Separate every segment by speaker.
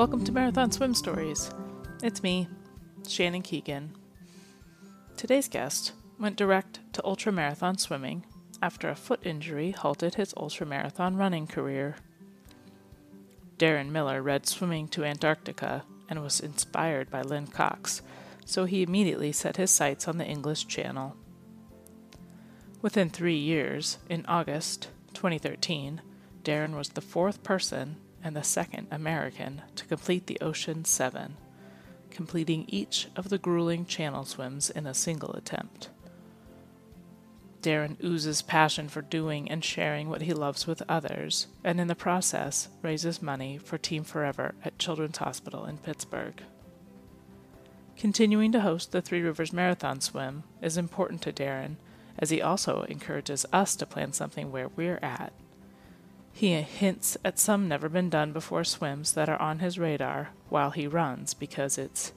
Speaker 1: Welcome to Marathon Swim Stories. It's me, Shannon Keegan. Today's guest went direct to ultramarathon swimming after a foot injury halted his ultramarathon running career. Darren Miller read Swimming to Antarctica and was inspired by Lynne Cox, so he immediately set his sights on the English Channel. Within three years, in August 2013, Darren was the fourth person and the second American to complete the Ocean Seven, completing each of the grueling channel swims in a single attempt. Darren oozes passion for doing and sharing what he loves with others, and in the process raises money for Team Forever at Children's Hospital in Pittsburgh. Continuing to host the Three Rivers Marathon Swim is important to Darren, as he also encourages us to plan something where we're at. He hints at some never been done before swims that are on his radar while he runs because it's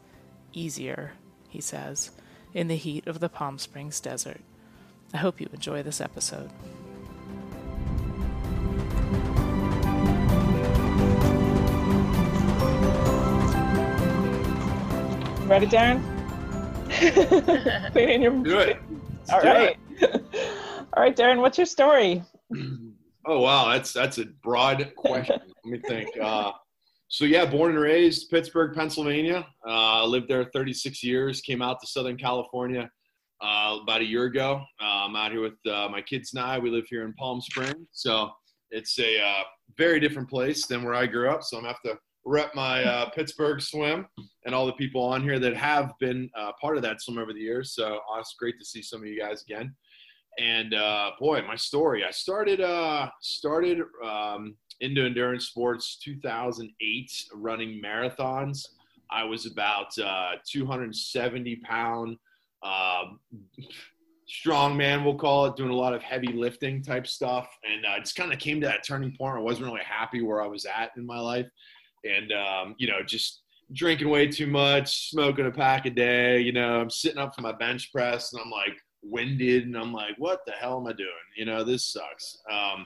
Speaker 1: easier, he says, in the heat of the Palm Springs desert. I hope you enjoy this episode. Ready, Darren? Put in your.
Speaker 2: Do it.
Speaker 1: All
Speaker 2: do
Speaker 1: right. All right, Darren. What's your story?
Speaker 2: Oh wow, that's that's a broad question. Let me think. Uh, so yeah, born and raised Pittsburgh, Pennsylvania. Uh, lived there 36 years. Came out to Southern California uh, about a year ago. Uh, I'm out here with uh, my kids and I. We live here in Palm Springs, so it's a uh, very different place than where I grew up. So I'm gonna have to rep my uh, Pittsburgh swim and all the people on here that have been uh, part of that swim over the years. So it's great to see some of you guys again. And uh, boy, my story. I started uh, started um, into endurance sports 2008, running marathons. I was about uh, 270 pound um, strong man, we'll call it, doing a lot of heavy lifting type stuff. And I just kind of came to that turning point. I wasn't really happy where I was at in my life, and um, you know, just drinking way too much, smoking a pack a day. You know, I'm sitting up for my bench press, and I'm like winded, and I'm like, what the hell am I doing? You know, this sucks. Um,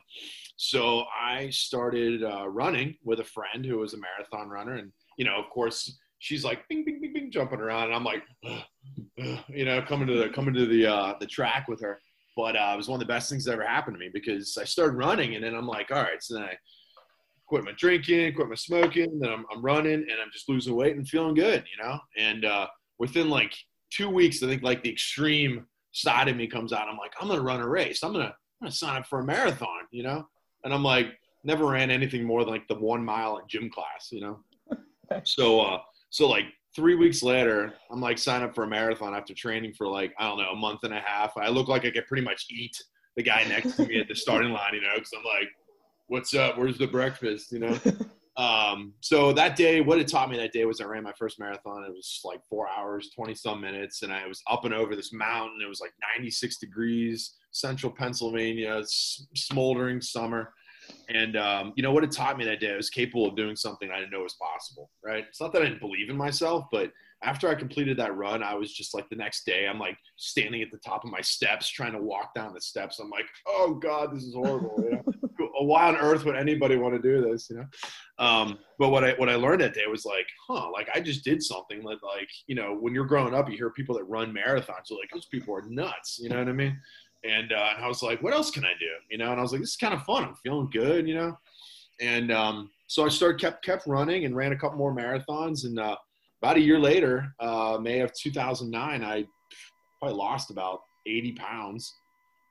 Speaker 2: so I started uh, running with a friend who was a marathon runner, and you know, of course, she's like bing, bing, bing, bing, jumping around, and I'm like, "Ugh, ugh," you know, coming to the coming to the uh, the track with her. But uh, it was one of the best things that ever happened to me because I started running, and then I'm like, all right, so then I quit my drinking, quit my smoking, then I'm, I'm running, and I'm just losing weight and feeling good, you know. And uh, within like two weeks, I think like the extreme side of me comes out. I'm like, I'm gonna run a race. I'm gonna I'm gonna sign up for a marathon, you know. And I'm like, never ran anything more than like the one mile in gym class, you know. So uh, so like three weeks later, I'm like sign up for a marathon after training for like I don't know a month and a half. I look like I could pretty much eat the guy next to me at the starting line, you know, because I'm like, what's up? Where's the breakfast? You know. Um, so that day, what it taught me that day was I ran my first marathon. It was like four hours, 20 some minutes, and I was up and over this mountain. It was like 96 degrees, central Pennsylvania, smoldering summer. And um, you know what it taught me that day? I was capable of doing something I didn't know was possible. Right? It's not that I didn't believe in myself, but after I completed that run, I was just like the next day, I'm like standing at the top of my steps, trying to walk down the steps. I'm like, oh God, this is horrible. You know? Why on earth would anybody want to do this? You know. Um, but what I what I learned that day was like, huh, like I just did something that like you know when you're growing up, you hear people that run marathons, you're like those people are nuts. You know what I mean? And, uh, and I was like, what else can I do? You know, and I was like, this is kind of fun. I'm feeling good, you know. And um, so I started kept kept running and ran a couple more marathons. And uh, about a year later, uh, May of 2009, I probably lost about 80 pounds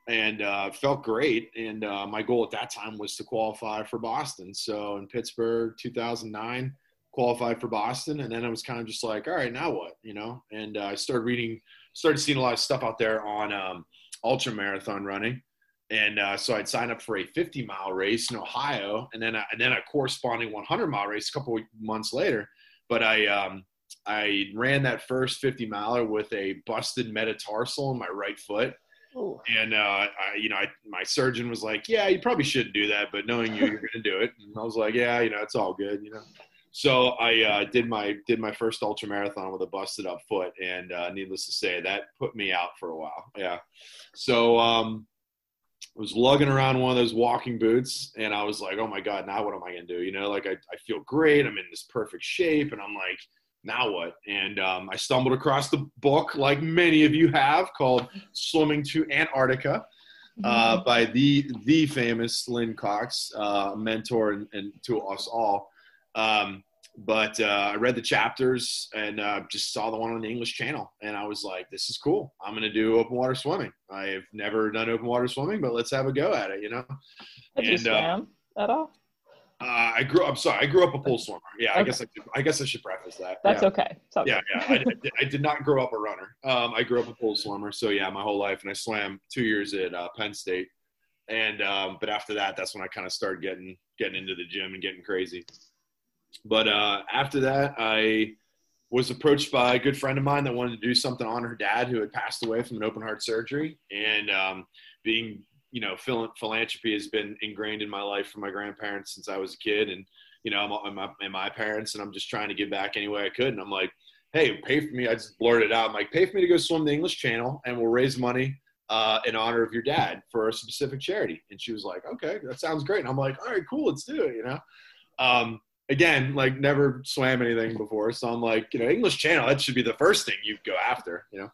Speaker 2: and uh, felt great. And uh, my goal at that time was to qualify for Boston. So in Pittsburgh, 2009, qualified for Boston, and then I was kind of just like, all right, now what, you know? And uh, I started reading, started seeing a lot of stuff out there on um, ultra marathon running. And uh, so I'd sign up for a 50 mile race in Ohio, and then a, and then a corresponding 100 mile race a couple months later. But I um, I ran that first 50 miler with a busted metatarsal in my right foot,
Speaker 1: Ooh.
Speaker 2: and uh, I, you know, I, my surgeon was like, "Yeah, you probably shouldn't do that, but knowing you, you're going to do it." And I was like, "Yeah, you know, it's all good, you know." So I uh, did my did my first ultra marathon with a busted up foot, and uh, needless to say, that put me out for a while. Yeah. So um, was lugging around one of those walking boots and I was like, oh my God, now what am I going to do? You know, like I, I feel great. I'm in this perfect shape. And I'm like, now what? And um, I stumbled across the book, like many of you have, called Swimming to Antarctica. Uh, mm-hmm. by the the famous Lynne Cox, uh, mentor and, and, to us all. Um, but uh, I read the chapters and uh, just saw the one on the English Channel, and I was like, "This is cool. I'm going to do open water swimming. I've never done open water swimming, but let's have a go at it." You know.
Speaker 1: Have and, you swam uh, at all?
Speaker 2: Uh, I grew. I'm sorry. I grew up a pool swimmer. Yeah, okay. I guess I, should, I guess I should preface that.
Speaker 1: That's
Speaker 2: yeah.
Speaker 1: okay.
Speaker 2: okay. Yeah, yeah. I, I, did, I, did, not grow up a runner. Um, I grew up a pool swimmer. So yeah, my whole life, and I swam two years at uh, Penn State, and um, but after that, that's when I kind of started getting getting into the gym and getting crazy. But uh, after that, I was approached by a good friend of mine that wanted to do something on her dad who had passed away from an open heart surgery, and um, being you know, phil- philanthropy has been ingrained in my life from my grandparents since I was a kid, and you know, I'm, my, and my parents, and I'm just trying to give back any way I could. And I'm like, hey, pay for me. I just blurted out, I'm like, pay for me to go swim the English Channel, and we'll raise money uh, in honor of your dad for a specific charity. And she was like, okay, that sounds great. And I'm like, all right, cool, let's do it. You know. Um, again, like never swam anything before, so I'm like, you know, English Channel, that should be the first thing you go after, you know.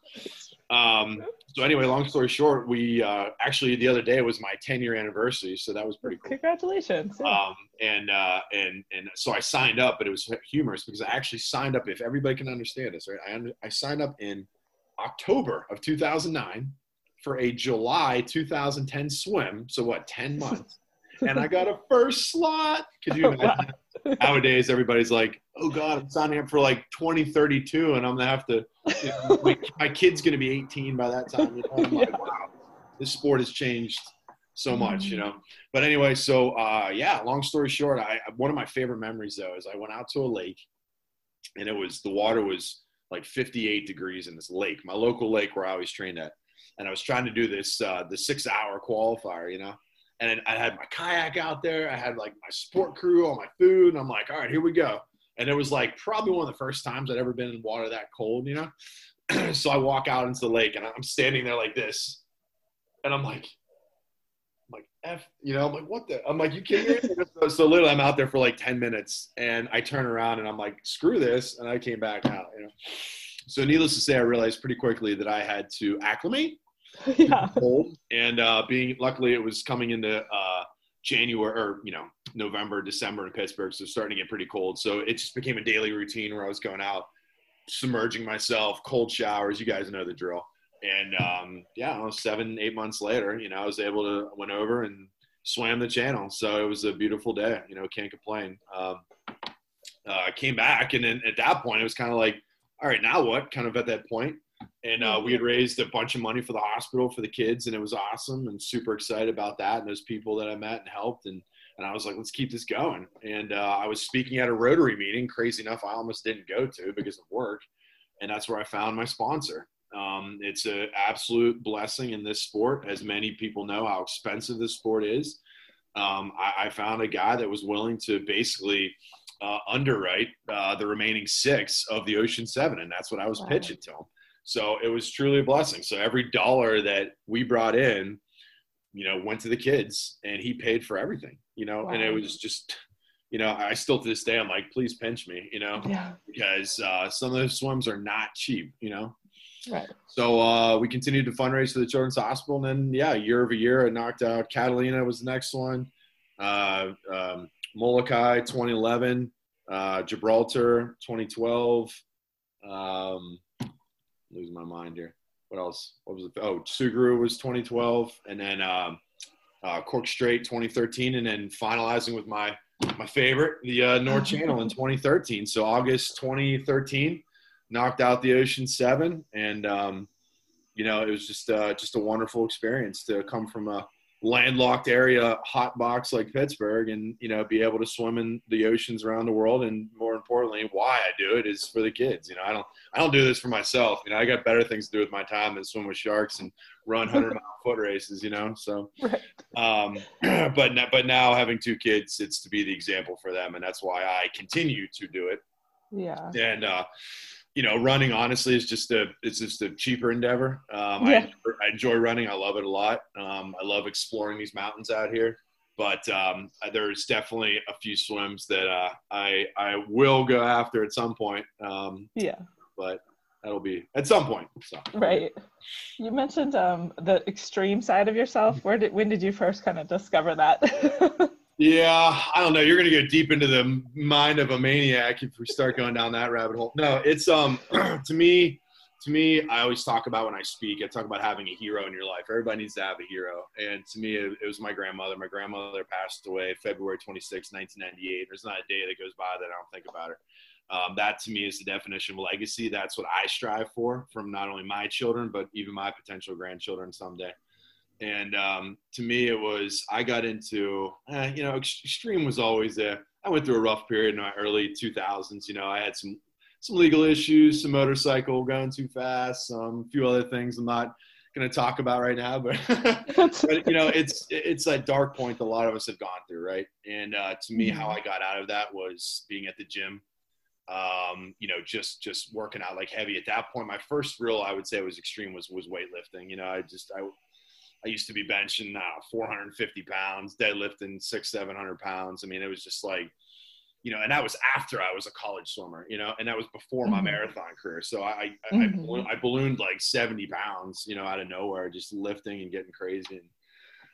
Speaker 2: Um, so anyway, long story short, we uh, actually the other day was my 10 year anniversary, so that was pretty cool.
Speaker 1: Congratulations!
Speaker 2: Yeah. Um, and uh, and and so I signed up, but it was humorous because I actually signed up. If everybody can understand this, right? I I signed up in October of 2009 for a July 2010 swim. So what, 10 months? and I got a first slot. Could you imagine? Nowadays, everybody's like, "Oh God, I'm signing up for like 2032, and I'm gonna have to. You know, my, my, kid's gonna be 18 by that time." You know? I'm like, "Wow, this sport has changed so much," you know. But anyway, so uh, yeah. Long story short, I one of my favorite memories though is I went out to a lake, and it was the water was like 58 degrees in this lake, my local lake where I always trained at, and I was trying to do this uh, the six hour qualifier, you know and I had my kayak out there. I had like my sport crew, all my food, and I'm like, all right, here we go. And it was like probably one of the first times I'd ever been in water that cold, you know. so I walk out into the lake and I'm standing there like this, and I'm like, I'm like f, you know, I'm like, what the? I'm like, you kidding me? so, so literally, I'm out there for like 10 minutes, and I turn around and I'm like, screw this, and I came back out, you know. So needless to say, I realized pretty quickly that I had to acclimate yeah. cold. And uh, being luckily, it was coming into uh, January or you know November, December in Pittsburgh, so starting to get pretty cold. So it just became a daily routine where I was going out, submerging myself, cold showers. You guys know the drill. And um, yeah, seven, eight months later, you know, I was able to went over and swam the channel. So it was a beautiful day. You know, can't complain. Um, uh, I came back, and then at that point, it was kind of like, all right, now what? Kind of at that point, and uh, we had raised a bunch of money for the hospital for the kids and it was awesome and super excited about that and those people that i met and helped. And, and i was like let's keep this going. And uh, i was speaking at a rotary meeting crazy enough i almost didn't go to because of work. And that's where i found my sponsor. Um, it's an absolute blessing in this sport. As many people know how expensive this sport is. Um, I, I, found a guy that was willing to basically uh, underwrite uh, the remaining six of the ocean seven and that's what i was wow. pitching to him so it was truly a blessing. So every dollar that we brought in, you know, went to the kids and he paid for everything, you know, wow. and it was just, you know, I still to this day, I'm like, please pinch me, you know, yeah. because uh, some of those swims are not cheap, you know. Right. So uh, we continued to fundraise for the Children's Hospital, and then yeah, year over year, I knocked out Catalina was the next one, uh, um, Molokai 2011, uh, Gibraltar 2012, um, losing my mind here. What else? What was it? Oh, Tsugaru was 2012, and then um, uh, Cook Strait 2013, and then finalizing with my my favorite, the uh, North Channel in 2013. So August 2013, knocked out the Ocean Seven, and um, you know it was just uh, just a wonderful experience to come from a landlocked area, hot box like Pittsburgh, and you know, be able to swim in the oceans around the world. And more importantly, why I do it is for the kids. You know, I don't I don't do this for myself. You know, I got better things to do with my time than swim with sharks and run hundred mile foot races. You know, so. Um, but now, but now having two kids, it's to be the example for them, and that's why I continue to do it.
Speaker 1: Yeah.
Speaker 2: And uh, you know, running honestly is just a it's just a cheaper endeavor. Um, yeah. I, I, enjoy running. I love it a lot. Um, I love exploring these mountains out here. But um, there's definitely a few swims that uh, I I will go after at some point. Um,
Speaker 1: yeah.
Speaker 2: But that'll be at some point. So.
Speaker 1: Right. You mentioned um, the extreme side of yourself. Where did when did you first kind of discover that?
Speaker 2: Yeah, I don't know. You're going to go deep into the mind of a maniac if we start going down that rabbit hole. No, it's um to me, to me, I always talk about when I speak. I talk about having a hero in your life. Everybody needs to have a hero, and to me, it, it was my grandmother. My grandmother passed away February 26, 1998. There's not a day that goes by that I don't think about her. Um, that to me is the definition of legacy. That's what I strive for from not only my children but even my potential grandchildren someday. And um, to me, it was I got into eh, you know extreme was always there. I went through a rough period in my early 2000s. You know, I had some some legal issues, some motorcycle going too fast, some few other things I'm not going to talk about right now, but, but you know, it's it's that dark point that a lot of us have gone through, right? And uh, to me, how mm-hmm. I got out of that was being at the gym, um, you know, just just working out like heavy. At that point, my first real, I would say, was extreme was was weightlifting. You know, I just I I used to be benching uh, 450 pounds, deadlifting six, 700 pounds. I mean, it was just like, you know, and that was after I was a college swimmer, you know, and that was before my mm-hmm. marathon career. So I, I, mm-hmm. I, ballooned, I, ballooned, like 70 pounds, you know, out of nowhere, just lifting and getting crazy. And,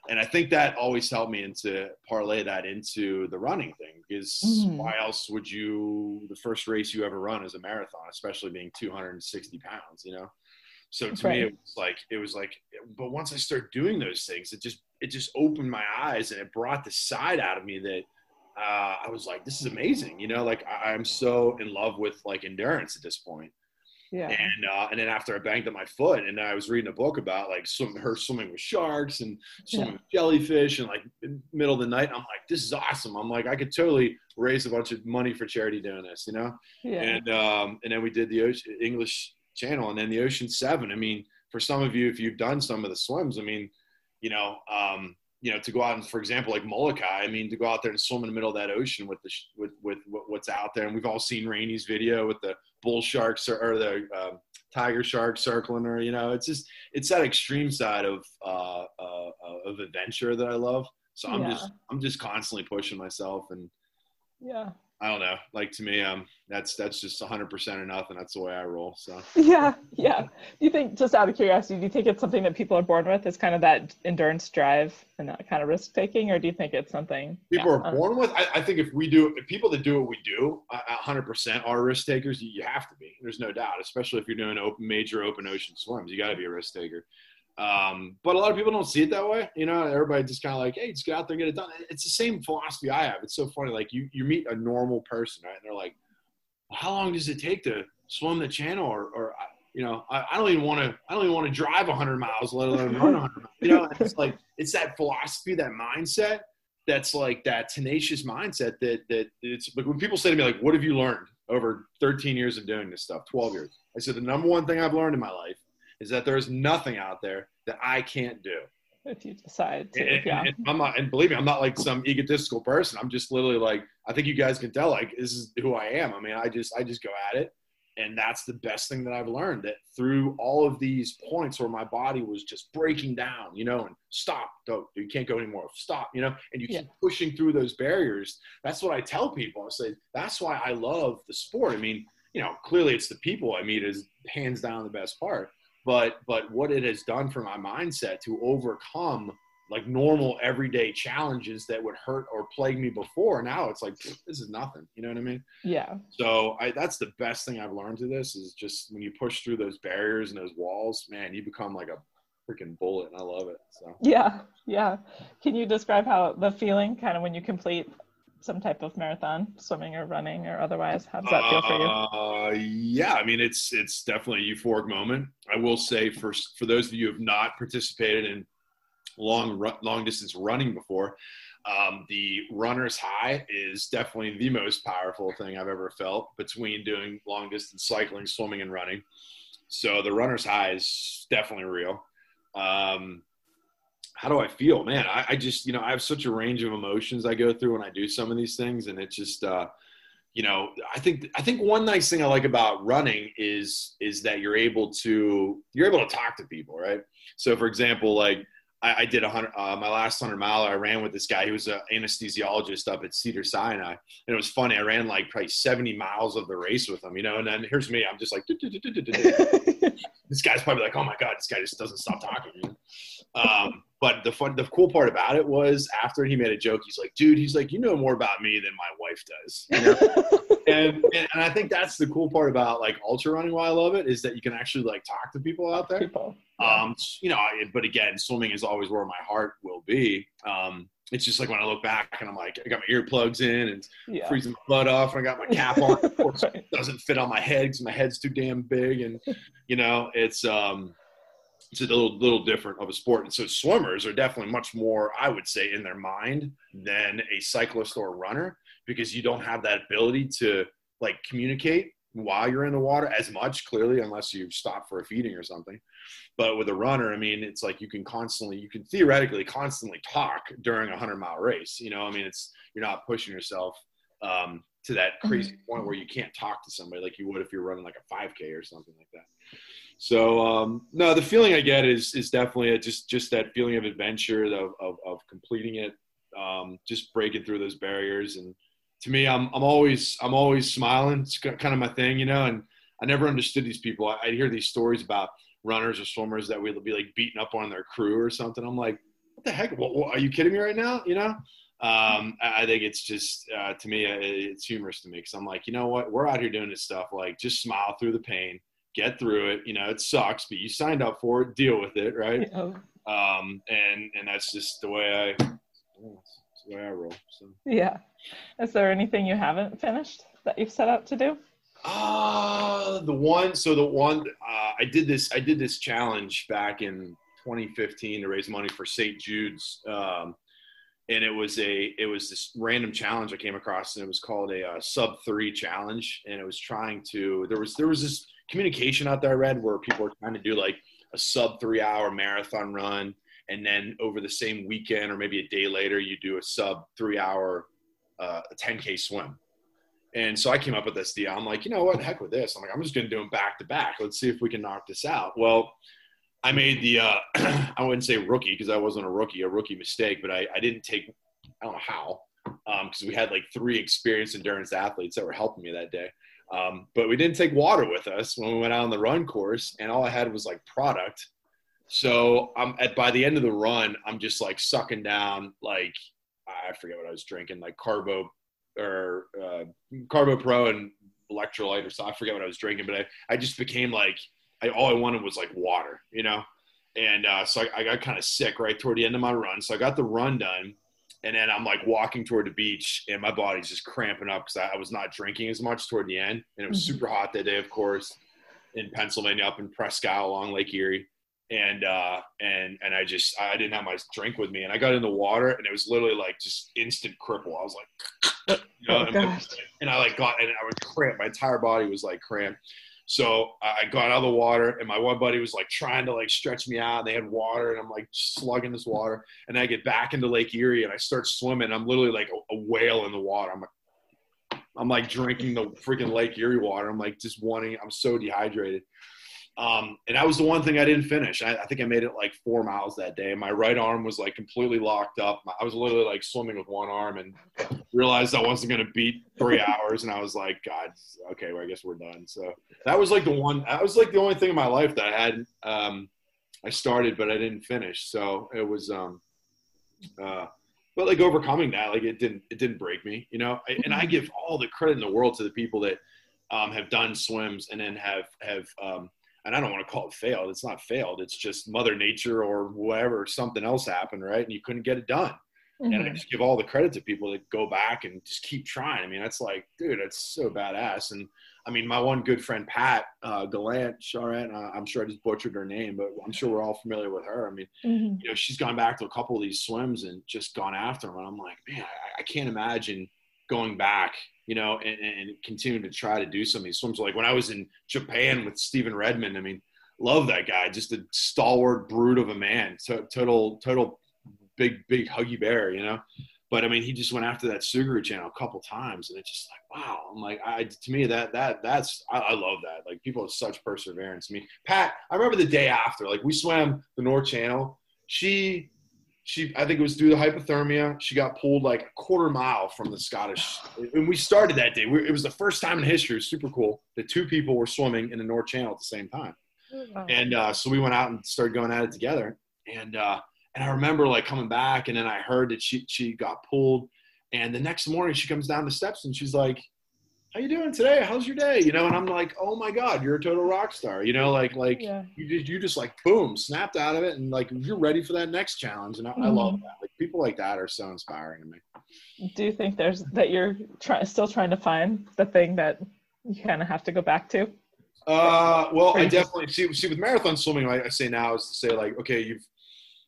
Speaker 2: and I think that always helped me into parlay that into the running thing because mm-hmm. why else would you, the first race you ever run is a marathon, especially being 260 pounds, you know? So to right. me, it was like it was like. But once I started doing those things, it just it just opened my eyes and it brought the side out of me that uh, I was like, this is amazing. You know, like I, am so in love with like endurance at this point.
Speaker 1: Yeah.
Speaker 2: And uh, and then after I banged up my foot, and I was reading a book about like swim, her swimming with sharks and swimming yeah. with jellyfish, and like middle of the night, I'm like, this is awesome. I'm like, I could totally raise a bunch of money for charity doing this, you know. Yeah. And um, and then we did the English channel. And then the Ocean Seven. I mean, for some of you, if you've done some of the swims, I mean, you know, um, you know, to go out and, for example, like Molokai, I mean, to go out there and swim in the middle of that ocean with the with with what's out there, and we've all seen Rainey's video with the bull sharks or, or the uh, tiger shark circling, or you know, it's just it's that extreme side of uh, uh, of adventure that I love. So I'm yeah. just I'm just constantly pushing myself and
Speaker 1: yeah
Speaker 2: I don't know. Like to me, um, that's that's just 100% enough, and that's the way I roll. So
Speaker 1: yeah, yeah. Do you think, just out of curiosity, do you think it's something that people are born with? Is kind of that endurance drive and that kind of risk taking, or do you think it's something
Speaker 2: people yeah, are born with? I, I, think if we do, if people that do what we do, 100% are risk takers. You have to be. There's no doubt, especially if you're doing open, major open ocean swims. You got to be a risk taker. Um, but a lot of people don't see it that way. You know, everybody just kind of like, hey, just get out there and get it done. It's the same philosophy I have. It's so funny. Like you, you meet a normal person, right? And they're like, how long does it take to swim the channel? Or, or you know, I, I don't even want to, I don't even want to drive 100 miles, let alone run 100 miles. You know, it's like, it's that philosophy, that mindset that's like that tenacious mindset that, that it's like when people say to me, like, what have you learned over 13 years of doing this stuff, 12 years? I said, the number one thing I've learned in my life is that there's nothing out there that I can't do.
Speaker 1: If you decide to,
Speaker 2: and,
Speaker 1: yeah.
Speaker 2: And I'm not, and believe me, I'm not like some egotistical person. I'm just literally like, I think you guys can tell, like, this is who I am. I mean, I just, I just go at it. And that's the best thing that I've learned that through all of these points where my body was just breaking down, you know, and stop, don't, you can't go anymore, stop, you know, and you keep pushing through those barriers. That's what I tell people. I say, that's why I love the sport. I mean, you know, clearly it's the people I meet is hands down the best part but but what it has done for my mindset to overcome like normal everyday challenges that would hurt or plague me before now it's like this is nothing you know what i mean?
Speaker 1: Yeah.
Speaker 2: So I, that's the best thing i've learned to this is just when you push through those barriers and those walls man you become like a freaking bullet and i love it so.
Speaker 1: Yeah yeah. Can you describe how the feeling kind of when you complete some type of marathon, swimming or running or otherwise? How does that feel for you?
Speaker 2: Uh, yeah, I mean it's it's definitely a euphoric moment. I will say for for those of you who have not participated in long long distance running before, um, the runner's high is definitely the most powerful thing I've ever felt between doing long distance cycling, swimming, and running. So the runner's high is definitely real. Um, how do I feel, man? I, I, just, you know, I have such a range of emotions I go through when I do some of these things, and it's just, uh, you know, I think I think one nice thing I like about running is is that you're able to you're able to talk to people, right? So, for example, like I, I did a hundred uh, my last hundred mile. I ran with this guy. He was an anesthesiologist up at Cedar Sinai, and it was funny. I ran like probably seventy miles of the race with him, you know. And then here's me. I'm just like, this guy's probably like, oh my god, this guy just doesn't stop talking. Um, but the fun, the cool part about it was after he made a joke, he's like, dude, he's like, you know more about me than my wife does. You know? and, and, and I think that's the cool part about like ultra running. Why I love it is that you can actually like talk to people out there. People. Um, you know, but again, swimming is always where my heart will be. Um, it's just like when I look back and I'm like, I got my earplugs in and yeah. freezing my butt off, and I got my cap on. Of course, right. it doesn't fit on my head because my head's too damn big, and you know, it's um, it's a little little different of a sport. And so swimmers are definitely much more, I would say, in their mind than a cyclist or a runner because you don't have that ability to like communicate while you're in the water as much clearly unless you stop for a feeding or something but with a runner i mean it's like you can constantly you can theoretically constantly talk during a 100 mile race you know i mean it's you're not pushing yourself um, to that crazy mm-hmm. point where you can't talk to somebody like you would if you're running like a 5k or something like that so um, no the feeling i get is is definitely a, just just that feeling of adventure of, of, of completing it um, just breaking through those barriers and to me, I'm I'm always I'm always smiling. It's kind of my thing, you know. And I never understood these people. I, would hear these stories about runners or swimmers that would be like beating up on their crew or something. I'm like, what the heck? What, what, are you kidding me right now? You know. Um, I think it's just uh, to me, uh, it's humorous to me because I'm like, you know what? We're out here doing this stuff. Like, just smile through the pain, get through it. You know, it sucks, but you signed up for it. Deal with it, right? Yeah. Um, and and that's just the way I the way I roll. So
Speaker 1: yeah. Is there anything you haven't finished that you've set out to do?
Speaker 2: Uh the one. So the one uh, I did this. I did this challenge back in 2015 to raise money for St. Jude's. Um, and it was a it was this random challenge I came across, and it was called a uh, sub three challenge, and it was trying to there was there was this communication out there I read where people are trying to do like a sub three hour marathon run and then over the same weekend or maybe a day later you do a sub three hour uh, 10k swim. And so i came up with this deal. I'm like you know what? Heck with this. I'm like i'm just to do them back to back. Let's see if we can knock this out. Well i made the uh, i wouldn't say rookie because i wasn't a rookie a rookie mistake but i, I didn't take i don't know how because um, we had like three experienced endurance athletes that were helping me that day um, but we didn't take water with us when we went out on the run course and all i had was like product so I'm at by the end of the run, I'm just like sucking down like I forget what I was drinking, like carbo or uh, carbo pro and electrolyte or so. I forget what I was drinking, but I, I just became like I, all I wanted was like water, you know. And uh, so I, I got kind of sick right toward the end of my run. So I got the run done, and then I'm like walking toward the beach, and my body's just cramping up because I, I, was not drinking as much toward the end, and it was mm-hmm. super hot that day, of course, in Pennsylvania, up in Presque Isle along Lake Erie and uh, and and I just I didn't have my drink with me, and I got in the water, and it was literally like just instant cripple. I was like, you know, oh, and, my, and, I like got and I was cramped. My entire body was like cramped. So I got out of the water, and my one buddy was like trying to like stretch me out. They had water, and I'm like slugging this water, and I get back into Lake Erie, and I start swimming. I'm literally like a, a whale in the water. I'm like, I'm like drinking the freaking Lake Erie water. I'm like just wanting. I'm so dehydrated. Um, and that was the one thing I didn't finish. I, I, think I made it like four miles that day. My right arm was like completely locked up. I was literally like swimming with one arm and realized I wasn't going to beat three hours. And I was like, God, okay, well, I guess we're done. So that was like the one, that was like the only thing in my life that I had, um, I started, but I didn't finish. So it was, um, uh, but like overcoming that, like it didn't, it didn't break me, you know, I, and I give all the credit in the world to the people that, um, have done swims and then have, have, um, and I don't want to call it failed. It's not failed. It's just Mother Nature or whatever, something else happened, right? And you couldn't get it done. Mm-hmm. And I mm-hmm. just give all the credit to people that go back and just keep trying. I mean, that's like, dude, that's so badass. And I mean, my one good friend, Pat uh, Gallant, Charette, uh, I'm sure I just butchered her name, but I'm sure we're all familiar with her. I mean, mm-hmm. you know, she's gone back to a couple of these swims and just gone after them. And I'm like, man, I, I can't imagine going back you know, and, and continuing to try to do some of these swims. Like when I was in Japan with Stephen Redmond, I mean, love that guy, just a stalwart brute of a man, total, total big, big huggy bear, you know. but I mean, he just went after that Tsugaru channel a couple times, and it's just like, wow. I'm like, I to me that that that's I, I love that. Like people have such perseverance. I mean, Pat, I remember the day after, like we swam the North Channel. She she I think it was due to hypothermia. She got pulled like a quarter mile from the Scottish. And we started that day. We, it was the first time in history. It was super cool that two people were swimming in the North Channel at the same time. Oh, and uh, so we went out and started going at it together. And uh, and I remember like coming back, and then I heard that she she got pulled. And the next morning, she comes down the steps and she's like, "How you doing today? How's your day?" You know, and I'm like, "Oh my God, you're a total rock star." You know, like like yeah. you just you just like boom, snapped out of it, and like you're ready for that next challenge. And I, mm-hmm. I love that. Like people like that are so inspiring to me.
Speaker 1: Do you think there's that you're try, still trying to find the thing that you kind of have to go back to?
Speaker 2: Uh, well, I definitely see. See, with marathon swimming, I, I say now is to say like, okay, you've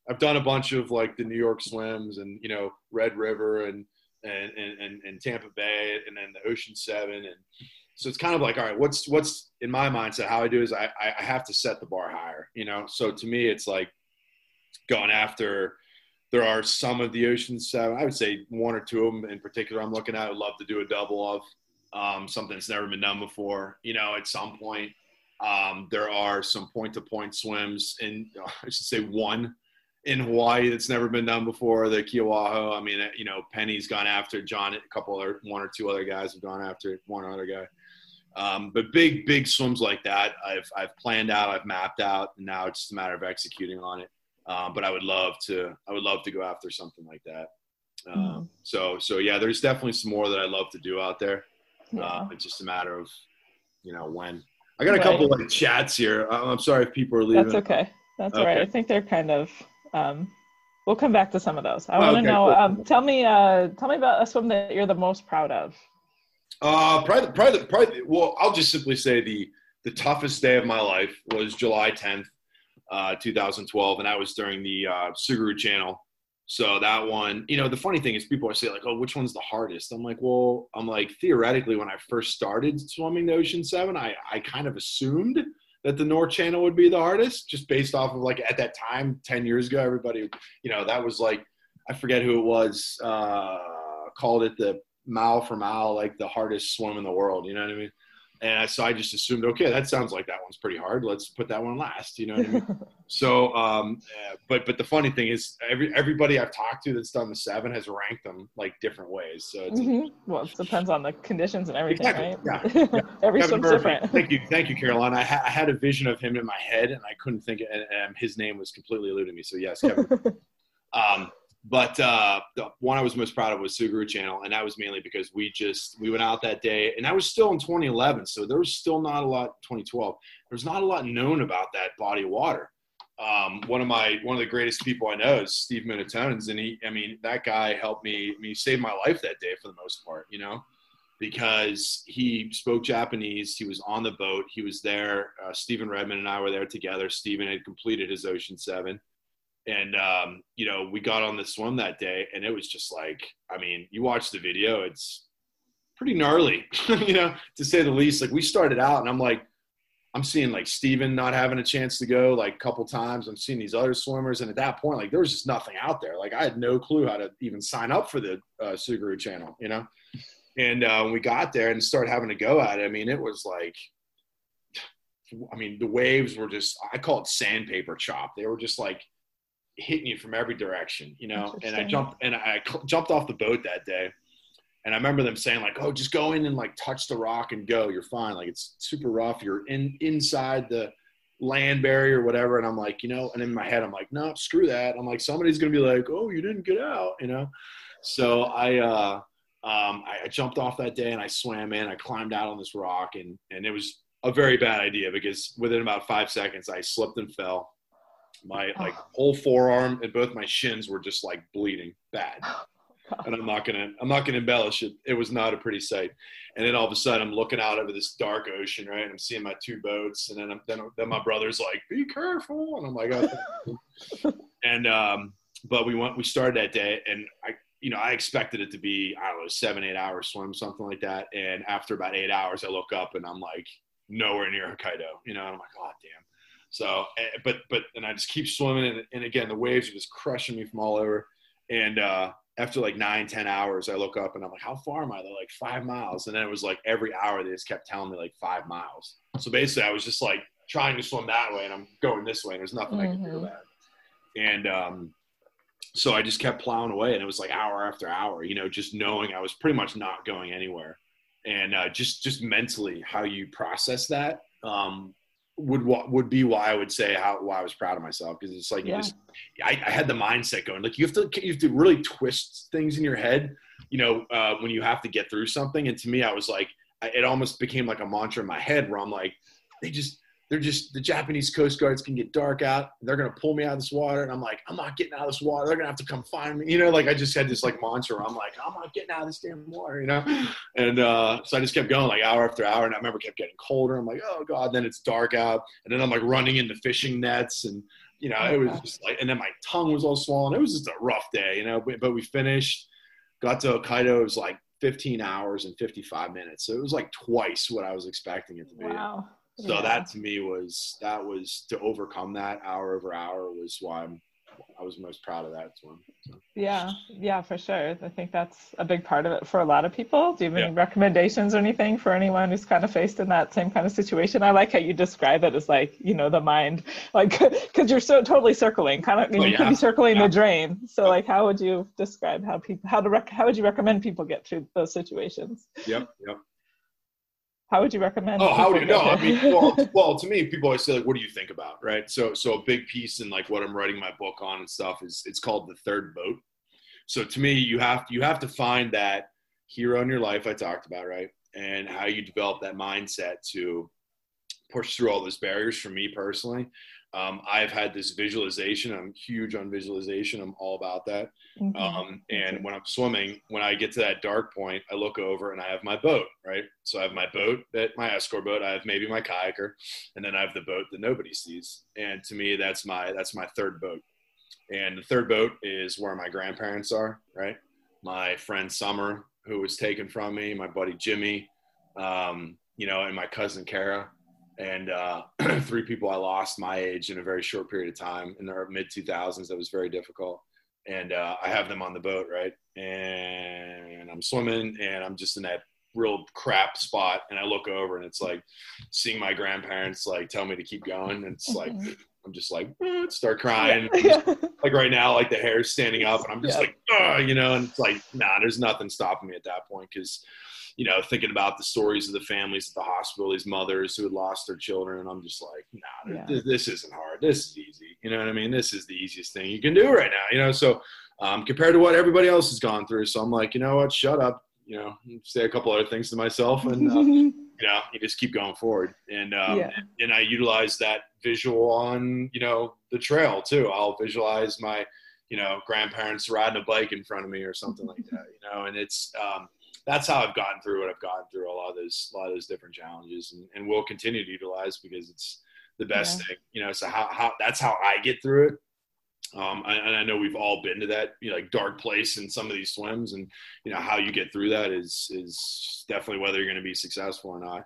Speaker 2: I've done a bunch of like the New York swims and you know Red River and and and, and Tampa Bay and then the Ocean Seven and so it's kind of like all right what's what's in my mindset how I do is I I have to set the bar higher you know? So to me it's like going after there are some of the Ocean Seven I would say one or two of them in particular I'm looking at I would love to do a double of um, something that's never been done before you know at some point. Um, there are some point to point swims and I should say one in Hawaii that's never been done before. The Kiwaho. I mean, you know, Penny's gone after John. A couple other, one or two other guys have gone after one other guy. Um, but big, big swims like that, I've I've planned out, I've mapped out, and now it's just a matter of executing on it. Um, but I would love to, I would love to go after something like that. Um, mm-hmm. So, so yeah, there's definitely some more that I love to do out there. Yeah. Uh, it's just a matter of, you know, when. I got a right. couple like chats here. I'm sorry if people are leaving.
Speaker 1: That's okay. That's okay. all right. I think they're kind of um, we'll come back to some of those. I want to okay, know. Cool. Um, tell me, uh, tell me about a swim that you're the most proud of.
Speaker 2: Uh, probably, probably, probably. Well, I'll just simply say the the toughest day of my life was July 10th, uh, 2012, and that was during the uh, Tsugaru Channel. So that one, you know, the funny thing is people are saying like, "Oh, which one's the hardest?" I'm like, "Well, I'm like theoretically, when I first started swimming the Ocean Seven, I I kind of assumed." That the North Channel would be the hardest, just based off of like at that time, ten years ago, everybody, you know, that was like I forget who it was uh, called it the mile for mile, like the hardest swim in the world. You know what I mean? And so I just assumed, okay, that sounds like that one's pretty hard. Let's put that one last. You know what I mean? so, um, but but the funny thing is, every everybody I've talked to that's done the seven has ranked them like different ways. So
Speaker 1: mm-hmm. well, it depends on the conditions and everything, exactly. right? Yeah. yeah. Every swim's different.
Speaker 2: Thank you, thank you, Caroline. I, ha- I, had a vision of him in my head, and I couldn't think, and, and his name was completely eluding me. So yes, Kevin. um, but uh, the one I was most proud of was Tsugaru Channel, and that was mainly because we just we went out that day, and that was still in 2011, so there was still not a lot. 2012, there's not a lot known about that body of water. Um, one of my one of the greatest people I know is Steve Munatones, and he, I mean, that guy helped me. I mean, he saved my life that day for the most part, you know, because he spoke Japanese. He was on the boat. He was there. Uh, Stephen Redmond and I were there together. Stephen had completed his Ocean Seven and um, you know we got on the swim that day and it was just like i mean you watch the video it's pretty gnarly you know to say the least. Like we started out and i'm like i'm seeing like steven not having a chance to go like a couple times. I'm seeing these other swimmers. And at that point like there was just nothing out there. Like i had no clue how to even sign up for the uh, Tsugaru channel you know? And uh, we got there and started having to go at it i mean it was like i mean the waves were just i call it sandpaper chop. They were just like hitting you from every direction, you know. And I jumped and I jumped off the boat that day, and I remember them saying like, "Oh, just go in and like touch the rock and go. You're fine. Like it's super rough. You're in inside the land barrier or whatever." And I'm like, you know, and in my head I'm like, "No, screw that." I'm like, somebody's gonna be like, "Oh, you didn't get out," you know. So I. uh um, I, I jumped off that day and I swam in. I climbed out on this rock, and and it was a very bad idea because within about five seconds I slipped and fell my like whole forearm and both my shins were just like bleeding bad. And I'm not gonna I'm not gonna embellish it. It was not a pretty sight. And then all of a sudden I'm looking out over this dark ocean, right? And I'm seeing my two boats, and then I'm, then, then my brother's like, "Be careful!" And I'm like, oh. and um, but we went we started that day, and I you know I expected it to be I don't know seven eight hour swim something like that. And after about eight hours, I look up and I'm like nowhere near Hokkaido, you know. And I'm like, "Oh damn." So, eh, but but and I just keep swimming, and, and again the waves are just crushing me from all over. And uh, after like nine, ten hours, I look up and I'm like, how far am I? They're like five miles. And then it was like every hour they just kept telling me like five miles. So basically I was just like trying to swim that way and I'm going this way and there's nothing mm-hmm. I can do about it. And um, so I just kept plowing away and it was like hour after hour, you know, just knowing I was pretty much not going anywhere. And uh, just just mentally how you process that um, would would be why I would say how why I was proud of myself because it's like you just I, I, had the mindset going like you have to you have to really twist things in your head you know uh, when you have to get through something. And to me I was like I, it almost became like a mantra in my head where I'm like they just they're just the Japanese Coast Guards can get dark out. They're gonna pull me out of this water, and I'm like, I'm not getting out of this water. They're gonna have to come find me. You know, like I just had this like mantra. I'm like, I'm not getting out of this damn water. You know, and uh, so I just kept going like hour after hour, and I remember kept getting colder. I'm like, oh god. Then it's dark out, and then I'm like running into fishing nets, and you know, it was just like, and then my tongue was all swollen. It was just a rough day, you know. But, but we finished, got to Hokkaido. It was like 15 hours and 55 minutes, so it was like twice what I was expecting it to be.
Speaker 1: Wow.
Speaker 2: So yeah. that to me was that was to overcome that hour over hour was why I'm I was most proud of that one. So.
Speaker 1: Yeah, yeah, for sure. I think that's a big part of it for a lot of people. Do you have yeah. any recommendations or anything for anyone who's kind of faced in that same kind of situation? I like how you describe it as like, you know, the mind, like, because you're so totally circling, kind of, oh, you, oh, yeah. could be circling yeah. the drain. So, like, how would you describe how people, how to, rec- how would you recommend people get through those situations?
Speaker 2: Yep, yep.
Speaker 1: How would you recommend?
Speaker 2: Oh, how would you know? I mean, well, well, to me, people always say like, "What do you think about?" Right. So, so a big piece in like what I'm writing my book on and stuff is it's called the third boat. So to me, you have you have to find that hero in your life I talked about, right, and how you develop that mindset to push through all those barriers. For me personally, um, I've had this visualization. I'm huge on visualization. I'm all about that. Mm-hmm. Um, and when I'm swimming, when I get to that dark point, I look over and I have my boat, right? So I have my boat, that my escort boat. I have maybe my kayaker, and then I have the boat that nobody sees. And to me, that's my that's my third boat. And the third boat is where my grandparents are, right? My friend Summer, who was taken from me, my buddy Jimmy, um, you know, and my cousin Kara and uh, three people I lost my age in a very short period of time in the mid 2000s. That was very difficult. And uh, I have them on the boat, right? And I'm swimming, and I'm just in that real crap spot. And I look over, and it's like seeing my grandparents like tell me to keep going. And it's like mm-hmm. I'm just like start crying. Just, like right now, like the hair's standing up, and I'm just yeah. like, you know, and it's like, nah, there's nothing stopping me at that point because you know, thinking about the stories of the families at the hospital, these mothers who had lost their children, and I'm just like, nah, yeah. this, this, isn't hard. This is easy. You know what I mean? This is the easiest thing you can do right now. You know, so um, compared to what everybody else has gone through, so I'm like, you know what? Shut up. You know, say a couple other things to myself, and uh, you know, you just keep going forward. And um, yeah. and I utilize that visual on you know the trail too. I'll visualize my you know grandparents riding a bike in front of me or something like that. You know, and it's um, that's how I've gotten through what I've gotten through a lot of those a lot of those different challenges and, and will continue to utilize because it's the best yeah. thing, you know. So how, how that's how I get through it. Um, and I know we've all been to that you know, like dark place in some of these swims, and you know how you get through that is is definitely whether you're going to be successful or not.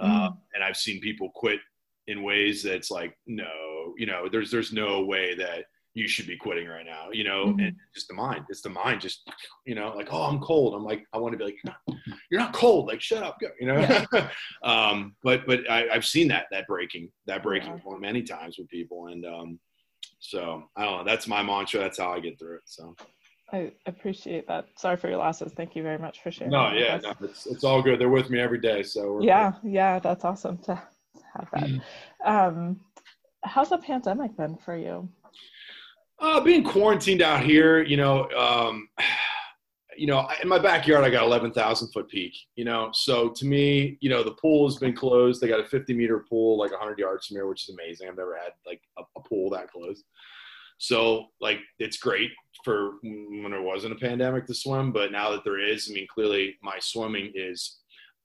Speaker 2: Mm-hmm. Uh, and I've seen people quit in ways that's like, no, you know, there's there's no way that you should be quitting right now, you know, mm-hmm. and just the mind, it's the mind, just, you know, like, oh, I'm cold. I'm like, I want to be like, you're not, you're not cold. Like, shut up, go, you know? Yeah. um, but, but I, have seen that, that breaking, that breaking yeah. point many times with people. And, um, so I don't know, that's my mantra. That's how I get through it. So.
Speaker 1: I appreciate that. Sorry for your losses. Thank you very much for sharing.
Speaker 2: No, yeah, no, it's, it's all good. They're with me every day. So
Speaker 1: yeah, yeah, that's awesome to have that. Mm-hmm. Um, how's the pandemic been for you?
Speaker 2: Uh, being quarantined out here, you know, um, you know, in my backyard, I got 11,000 foot peak, you know, so to me, you know, the pool has been closed. They got a 50 meter pool, like 100 yards from here, which is amazing. I've never had like a, a pool that close. So, like, it's great for when there wasn't a pandemic to swim, but now that there is, I mean, clearly my swimming is.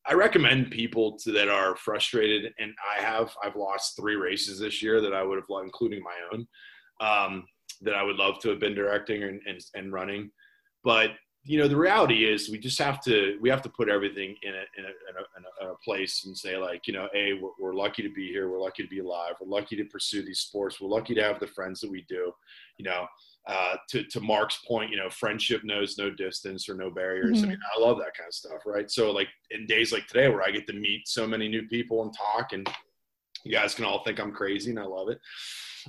Speaker 2: I recommend people to, that are frustrated, and I have. I've lost three races this year that I would have, including my own. Um, that I would love to have been directing and, and, and running. But you know the reality is we just have to we have to put everything in a in a, in a, in a place and say like you know a we're, we're, lucky to be here. We're lucky to be alive. We're lucky to pursue these sports. We're lucky to have the friends that we do you know uh, to to Mark's point you know friendship knows no distance or no barriers. Mm-hmm. I mean I love that kind of stuff right? So like in days like today where I get to meet so many new people and talk and you guys can all think I'm crazy and I love it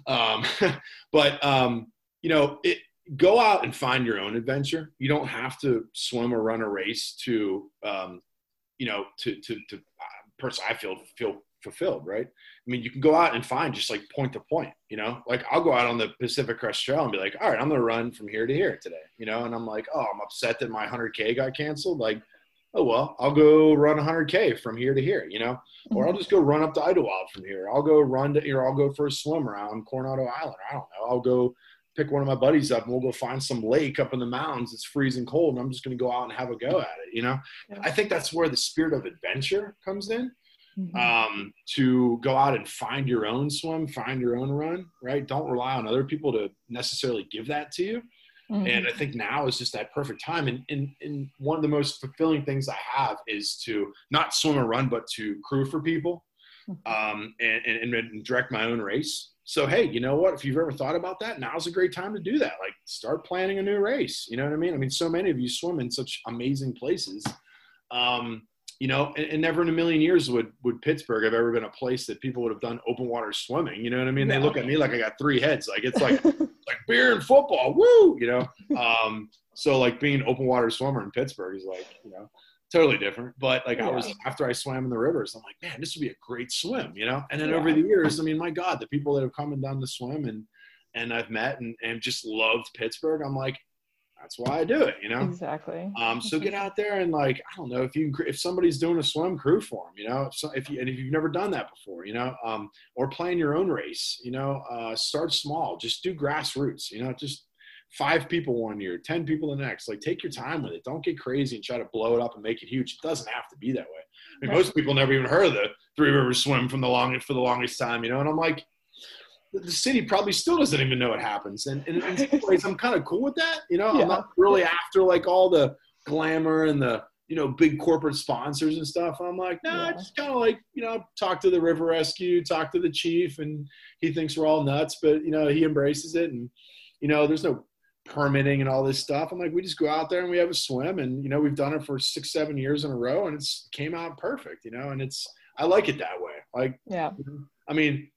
Speaker 2: um, but um, you know it go out and find your own adventure. You don't have to swim or run a race to, um, you know, to to to. Uh, personally, I feel feel fulfilled, right? I mean, you can go out and find just like point to point, you know, like I'll go out on the Pacific Crest Trail and be like, all right, I'm going to run from here to here today, you know, and I'm like, oh, I'm upset that my 100K got canceled. Like, oh, well, I'll go run 100K from here to here, you know, or I'll just go run up to Idyllwild from here. I'll go run to here. I'll go for a swim around Coronado Island. I don't know. I'll go pick one of my buddies up and we'll go find some lake up in the mountains it's freezing cold and i'm just going to go out and have a go at it you know yeah. i think that's where the spirit of adventure comes in mm-hmm. um, to go out and find your own swim find your own run right don't rely on other people to necessarily give that to you mm-hmm. and i think now is just that perfect time. And, and, and one of the most fulfilling things i have is to not swim or run but to crew for people mm-hmm. um, and, and, and direct my own race. So hey you know what? If you've ever thought about that now's a great time to do that. Like start planning a new race. You know what i mean? I mean so many of you swim in such amazing places. Um, you know and, and, never in a million years would would pittsburgh have ever been a place that people would have done open water swimming you know what i mean they look at me like i got three heads like it's like like beer and football woo you know um, so like being open water swimmer in pittsburgh is like you know totally different. But like yeah. I was after I swam in the rivers, I'm like, man, this would be a great swim, you know. And then yeah. over the years, I mean, my God, the people that have come and done the swim and and I've met and, and just loved Pittsburgh, I'm like, that's why I do it, you know.
Speaker 3: Exactly.
Speaker 2: Um, so get out there and like I don't know if you if somebody's doing a swim crew for them, you know, if, so, if you and if you've never done that before, you know, um, or plan your own race, you know, uh, start small, just do grassroots, you know, just five people one year, 10 people the next. Like, take your time with it. Don't get crazy and try to blow it up and make it huge. It doesn't have to be that way. I mean, right. most people never even heard of the Three Rivers Swim from the longest for the longest time, you know. And I'm like, the city probably still doesn't even know it happens. And, and in some ways, I'm kind of cool with that. You know, yeah. I'm not really after like all the glamour and the you know big corporate sponsors and stuff. I'm like, nah, yeah. just kind of like you know talk to the River Rescue, talk to the chief, and he thinks we're all nuts, but you know he embraces it, and you know there's no permitting and all this stuff. I'm like, we just go out there and we have a swim, and you know, we've done it for six, seven years in a row, and it's came out perfect, you know. And it's I like it that way. Like,
Speaker 3: yeah.
Speaker 2: I mean,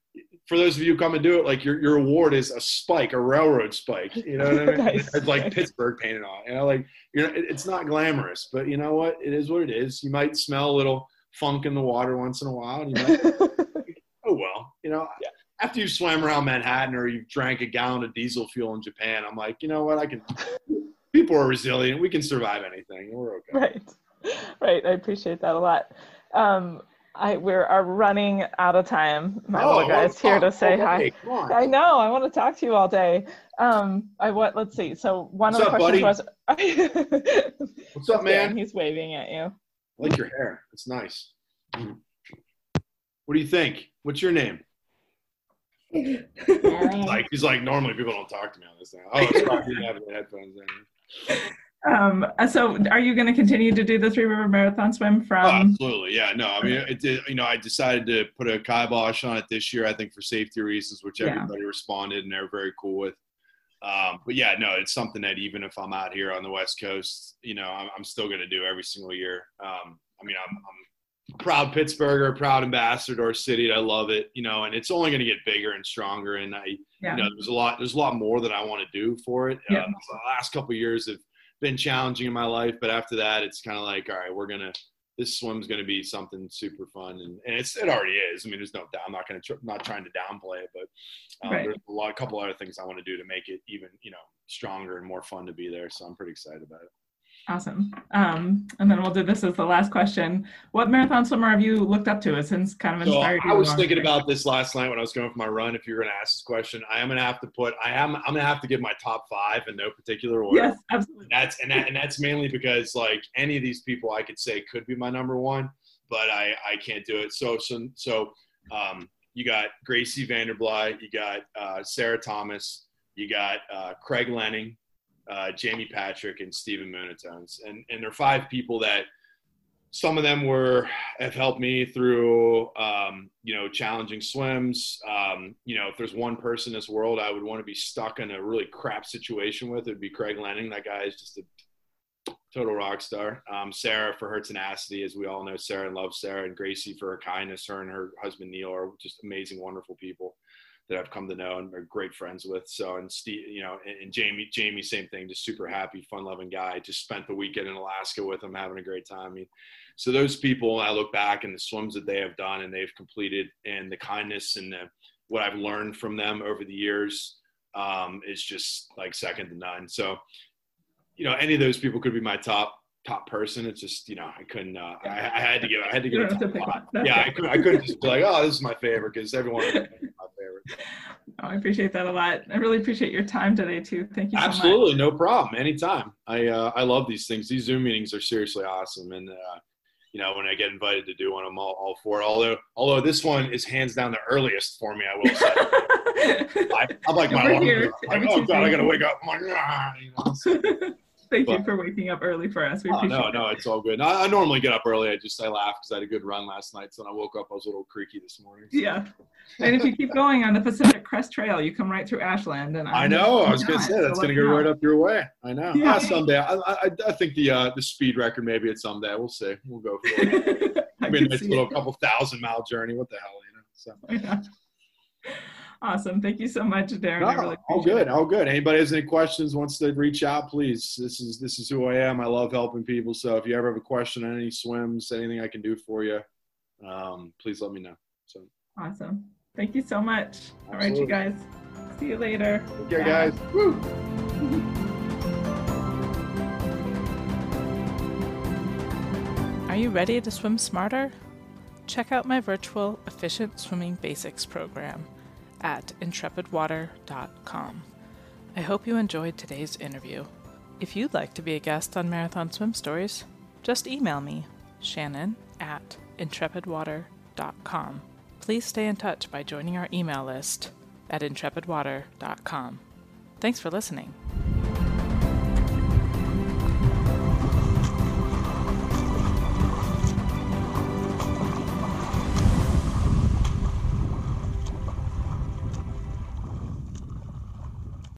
Speaker 2: for those of you who come and do it, like your your award is a spike, a railroad spike. You know what I mean? nice. It's like Pittsburgh painted on. You know, like you know, it's not glamorous, but you know what? It is what it is. You might smell a little funk in the water once in a while, and you might. oh well, you know. Yeah after you swam around Manhattan or you drank a gallon of diesel fuel in Japan, I'm like, you know what? I can. People are resilient. We can survive anything. We're okay.
Speaker 3: Right, right. I appreciate that a lot. Um, I we're are running out of time. My oh, little guy's here to say hi. I know. I want to talk to you all day. Um, I what? Let's see. So one
Speaker 2: What's
Speaker 3: of the
Speaker 2: up,
Speaker 3: questions
Speaker 2: buddy? was. What's up, man?
Speaker 3: He's waving at you.
Speaker 2: I like your hair. It's nice. What do you think? What's your name? like he's like normally people don't talk to me on this thing. Oh, it's probably having the headphones in.
Speaker 3: Um, so are you going to continue to do the Three River Marathon swim from? Oh,
Speaker 2: absolutely, yeah. No, I mean, it did, you know, I decided to put a kibosh on it this year. I think for safety reasons, which everybody yeah. responded and they're very cool with. Um, but yeah, no, it's something that even if I'm out here on the West Coast, you know, I'm, I'm still going to do every single year. Um, I mean, I'm, I'm proud Pittsburgher, proud ambassador to our city. I love it, you know, and it's only going to get bigger and stronger. And I, yeah. you know, there's a lot, there's a lot more that I want to do for it. Yeah. Um, the last couple years have been challenging in my life, but after that, it's kind of like, all right, we're gonna. This swim's to be something super fun, and, and it's it already is. I mean, there's no doubt. I'm not to tr- not trying to downplay it, but um, right. there's a lot, a couple other things I want to do to make it even you know stronger and more fun to be there. So I'm pretty excited about it.
Speaker 3: Awesome. Um, and then we'll do this as the last question. What marathon swimmer have you looked up to? since kind of inspired
Speaker 2: so
Speaker 3: you.
Speaker 2: I was thinking about this last night when I was going for my run. If you're going to ask this question, I am going to have to put. I am. I'm going to have to give my top five in no particular order.
Speaker 3: Yes, absolutely.
Speaker 2: And that's and that, and that's mainly because like any of these people I could say could be my number one, but I I can't do it. So so so um, you got Gracie van der Byl, you got uh, Sarah Thomas, you got uh, Craig Lenning, uh, Jamie Patrick, and Steven Munatones. And, and they're five people that some of them were have helped me through um, you know challenging swims um, you know if there's one person in this world i would want to be stuck in a really crap situation with it would be craig lenning that guy is just a total rock star. Um, Sarah for her tenacity, as we all know, Sarah and love Sarah, and Gracie for her kindness. Her and her husband Neil are just amazing, wonderful people that I've come to know and are great friends with. So, and Steve, you know, and, and Jamie, Jamie, same thing, just super happy, fun-loving guy. Just spent the weekend in Alaska with him, having a great time. I mean, so those people, I look back and the swims that they have done and they've completed, and the kindness and the, what I've learned from them over the years um, is just like second to none. So you know, any of those people could be my top top person. It's just you know I couldn't. Uh, I, I, had to give. I had to give a top Yeah, I couldn't. I couldn't just be like, oh, this is my favorite because everyone
Speaker 3: I appreciate that a lot. I really appreciate your time today too. Thank you. So
Speaker 2: Absolutely, much. no problem. Anytime. I uh, I love these things. These Zoom meetings are seriously awesome, and uh, you know when I get invited to do one, I'm all, all for it. Although although this one is hands down the earliest for me, I will say. I, am like my alarm. Like, oh god, I gotta wake up. I'm like, ah, you know. So.
Speaker 3: Thank but, you for waking up early for us. We
Speaker 2: oh, no, it. no, it's all good. I, I, normally get up early. I just I laugh because I had a good run last night. So when I woke up, I was a little creaky this morning.
Speaker 3: So. Yeah, and if you keep going on the Pacific Crest Trail, you come right through Ashland. And
Speaker 2: I'm, i know. I was gonna say that's so gonna go right up your way. I know. Yeah. Ah, someday. I, I, I think the uh, the speed record maybe at someday. We'll see. We'll go for it. I mean, it's a little it. couple thousand mile journey. What the hell, you know? So.
Speaker 3: Awesome. Thank you so much, Darren.
Speaker 2: No, really all good. It. All good. Anybody has any questions, wants to reach out, please. This is this is who I am. I love helping people. So if you ever have a question on any swims, anything I can do for you, um, please let me know. So
Speaker 3: awesome. Thank you so much. Absolutely. All right, you guys. See you later.
Speaker 2: Take Okay, guys. Woo.
Speaker 1: Are you ready to swim smarter? Check out my virtual Efficient Swimming Basics program at intrepidwater.com. I hope you enjoyed today's interview. If you'd like to be a guest on Marathon Swim Stories, just email me, Shannon at intrepidwater.com. Please stay in touch by joining our email list at intrepidwater.com. Thanks for listening.